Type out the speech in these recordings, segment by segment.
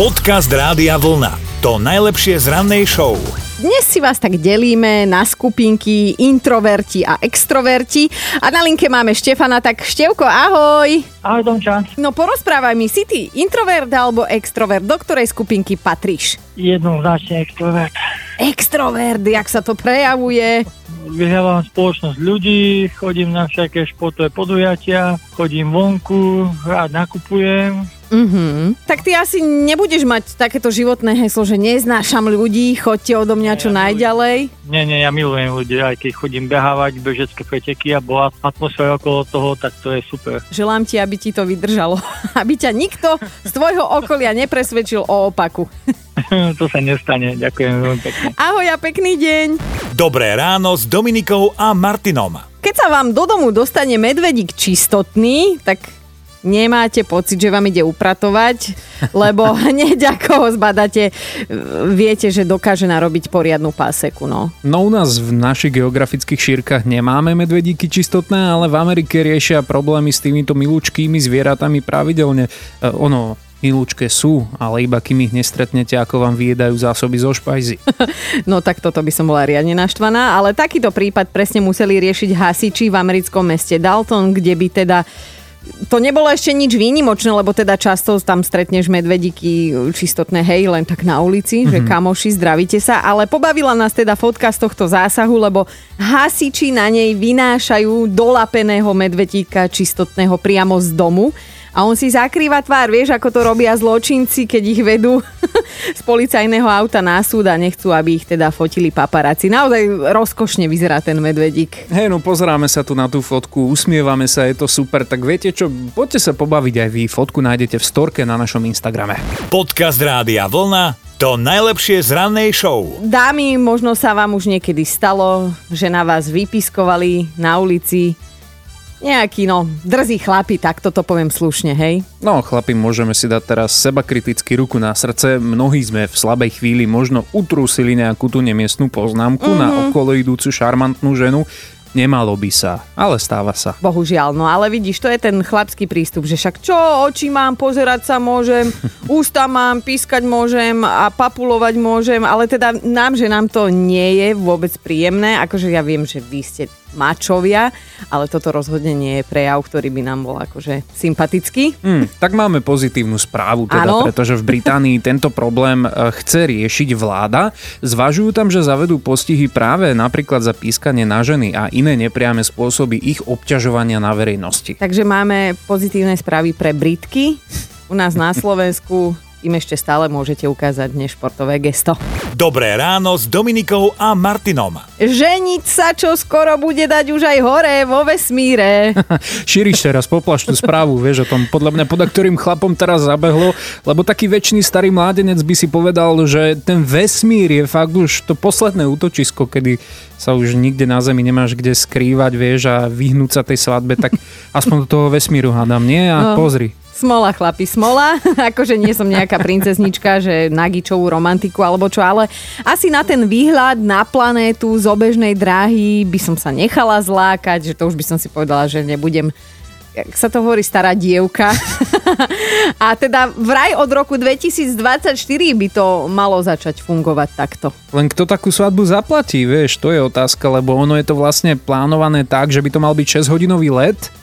Podcast Rádia Vlna. To najlepšie z rannej show. Dnes si vás tak delíme na skupinky introverti a extroverti. A na linke máme Štefana, tak Števko, ahoj. Ahoj Domča. No porozprávaj mi, si ty introvert alebo extrovert? Do ktorej skupinky patríš? Jednoznačne extrovert. Extrovert, jak sa to prejavuje? Vyhrávam spoločnosť ľudí, chodím na všaké športové podujatia, chodím vonku, rád nakupujem. Mhm. Tak ty asi nebudeš mať takéto životné heslo, že neznášam ľudí, chodte odo mňa čo Ja najďalej. Nie, nie, ja milujem ľudí, aj keď chodím behávať, bežecké preteky a bola atmosféra okolo toho, tak to je super. Želám ti, aby ti to vydržalo. aby ťa nikto z tvojho okolia nepresvedčil o opaku. to sa nestane, ďakujem veľmi pekne. Ahoj a pekný deň. Dobré ráno s Dominikou a Martinom. Keď sa vám do domu dostane medvedík čistotný, tak nemáte pocit, že vám ide upratovať, lebo hneď ako ho zbadáte, viete, že dokáže narobiť poriadnu páseku. No. No u nás v našich geografických šírkach nemáme medvedíky čistotné, ale v Amerike riešia problémy s týmito milúčkými zvieratami pravidelne. E, ono, milúčke sú, ale iba kým ich nestretnete, ako vám vyjedajú zásoby zo špajzy. no tak toto by som bola riadne naštvaná, ale takýto prípad presne museli riešiť hasiči v americkom meste Dalton, kde by teda to nebolo ešte nič výnimočné, lebo teda často tam stretneš medvedíky čistotné, hej, len tak na ulici, mm-hmm. že kamoši, zdravíte sa, ale pobavila nás teda fotka z tohto zásahu, lebo hasiči na nej vynášajú dolapeného medvedíka čistotného priamo z domu a on si zakrýva tvár, vieš, ako to robia zločinci, keď ich vedú z policajného auta na súd a nechcú, aby ich teda fotili paparáci. Naozaj rozkošne vyzerá ten medvedík. Hej, no pozeráme sa tu na tú fotku, usmievame sa, je to super, tak viete čo, poďte sa pobaviť aj vy, fotku nájdete v storke na našom Instagrame. Podcast Rádia Vlna. To najlepšie z rannej show. Dámy, možno sa vám už niekedy stalo, že na vás vypiskovali na ulici nejaký, no, drzí chlapi, tak toto poviem slušne, hej? No, chlapi, môžeme si dať teraz seba kriticky ruku na srdce. Mnohí sme v slabej chvíli možno utrúsili nejakú tú nemiestnú poznámku mm-hmm. na okolo idúcu šarmantnú ženu. Nemalo by sa, ale stáva sa. Bohužiaľ, no ale vidíš, to je ten chlapský prístup, že však čo, oči mám, pozerať sa môžem, ústa mám, pískať môžem a papulovať môžem, ale teda nám, že nám to nie je vôbec príjemné, akože ja viem, že vy ste mačovia, ale toto rozhodne nie je prejav, ktorý by nám bol akože sympatický. Hmm, tak máme pozitívnu správu, teda, Áno. pretože v Británii tento problém e, chce riešiť vláda. Zvažujú tam, že zavedú postihy práve napríklad za pískanie na ženy a iné nepriame spôsoby ich obťažovania na verejnosti. Takže máme pozitívne správy pre Britky. U nás na Slovensku im ešte stále môžete ukázať nešportové gesto. Dobré ráno s Dominikou a Martinom. Ženiť sa, čo skoro bude dať už aj hore vo vesmíre. Šíriš teraz poplašnú správu, vieš o tom, podľa mňa, poda ktorým chlapom teraz zabehlo, lebo taký väčší starý mládenec by si povedal, že ten vesmír je fakt už to posledné útočisko, kedy sa už nikde na Zemi nemáš kde skrývať, vieš, a vyhnúť sa tej svadbe, tak aspoň do toho vesmíru hádam, nie? A No. pozri. Smola, chlapi, smola. akože nie som nejaká princeznička, že na gičovú romantiku alebo čo, ale asi na ten výhľad na planétu z obežnej dráhy by som sa nechala zlákať, že to už by som si povedala, že nebudem jak sa to hovorí, stará dievka. A teda vraj od roku 2024 by to malo začať fungovať takto. Len kto takú svadbu zaplatí, vieš, to je otázka, lebo ono je to vlastne plánované tak, že by to mal byť 6-hodinový let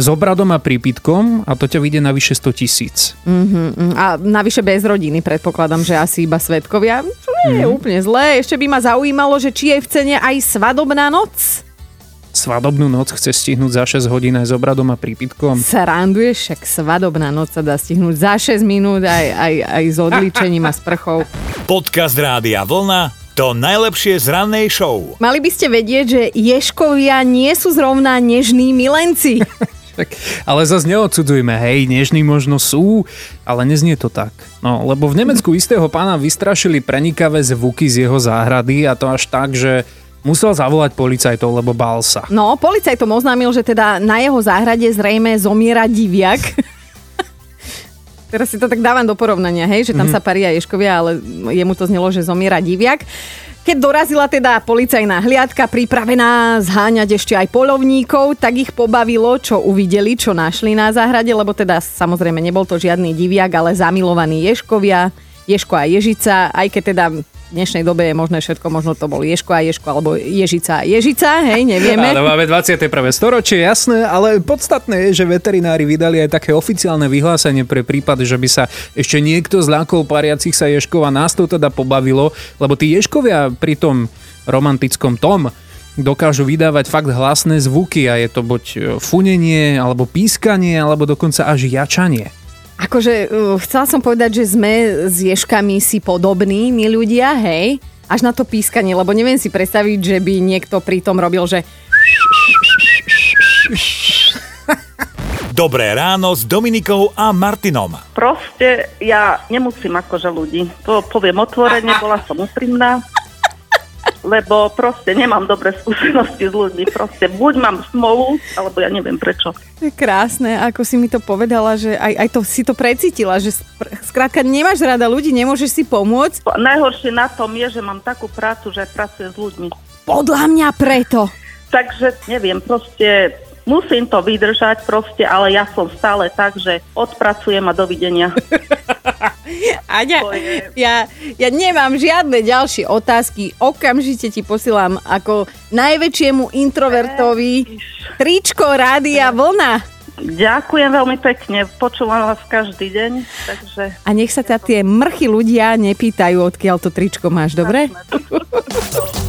s obradom a prípitkom a to ťa vyjde na vyše 100 tisíc. Mm, A navyše bez rodiny, predpokladám, že asi iba svetkovia. Čo nie je úplne zlé. Ešte by ma zaujímalo, že či je v cene aj svadobná noc. Svadobnú noc chceš stihnúť za 6 hodín aj s obradom a prípitkom. Sranduješ, však svadobná noc sa dá stihnúť za 6 minút aj, aj, aj s odličením a sprchou. Podcast Rádia Vlna. To najlepšie z rannej show. Mali by ste vedieť, že ješkovia nie sú zrovna nežní milenci. Tak, ale zase neodsudzujme, hej, nežní možno sú, ale neznie to tak. No, lebo v Nemecku istého pána vystrašili prenikavé zvuky z jeho záhrady a to až tak, že musel zavolať policajtov, lebo bál sa. No, policajtom oznámil, že teda na jeho záhrade zrejme zomiera diviak. Teraz si to tak dávam do porovnania, hej, že tam mm-hmm. sa paria ješkovia, ale jemu to znelo, že zomiera diviak. Keď dorazila teda policajná hliadka pripravená zháňať ešte aj polovníkov, tak ich pobavilo, čo uvideli, čo našli na záhrade, lebo teda samozrejme nebol to žiadny diviak, ale zamilovaní ješkovia, ješko a ježica, aj keď teda v dnešnej dobe je možné všetko, možno to bol Ješko a Ješko, alebo Ježica a Ježica, hej, nevieme. Áno, máme 21. storočie, jasné, ale podstatné je, že veterinári vydali aj také oficiálne vyhlásenie pre prípad, že by sa ešte niekto zlákol pariacich sa Ješkov a nás to teda pobavilo, lebo tí Ješkovia pri tom romantickom tom dokážu vydávať fakt hlasné zvuky a je to buď funenie, alebo pískanie, alebo dokonca až jačanie. Akože uh, chcela som povedať, že sme s ješkami si podobní, my ľudia, hej, až na to pískanie, lebo neviem si predstaviť, že by niekto pri tom robil, že Dobré ráno s Dominikou a Martinom. Proste ja nemusím akože ľudí. To poviem otvorene, bola som úprimná lebo proste nemám dobré skúsenosti s ľuďmi. Proste buď mám smolu, alebo ja neviem prečo. Je krásne, ako si mi to povedala, že aj, aj to si to precítila, že skrátka nemáš rada ľudí, nemôžeš si pomôcť. Najhoršie na tom je, že mám takú prácu, že pracujem s ľuďmi. Podľa mňa preto. Takže neviem, proste musím to vydržať proste, ale ja som stále tak, že odpracujem a dovidenia. Aňa, ja, ja nemám žiadne ďalšie otázky. Okamžite ti posielam ako najväčšiemu introvertovi tričko Rádia Vlna. Ďakujem veľmi pekne, počúvam vás každý deň. Takže... A nech sa ťa tie mrchy ľudia nepýtajú, odkiaľ to tričko máš, dobre?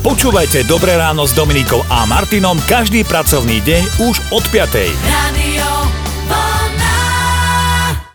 Počúvajte Dobré ráno s Dominikou a Martinom každý pracovný deň už od 5. Radio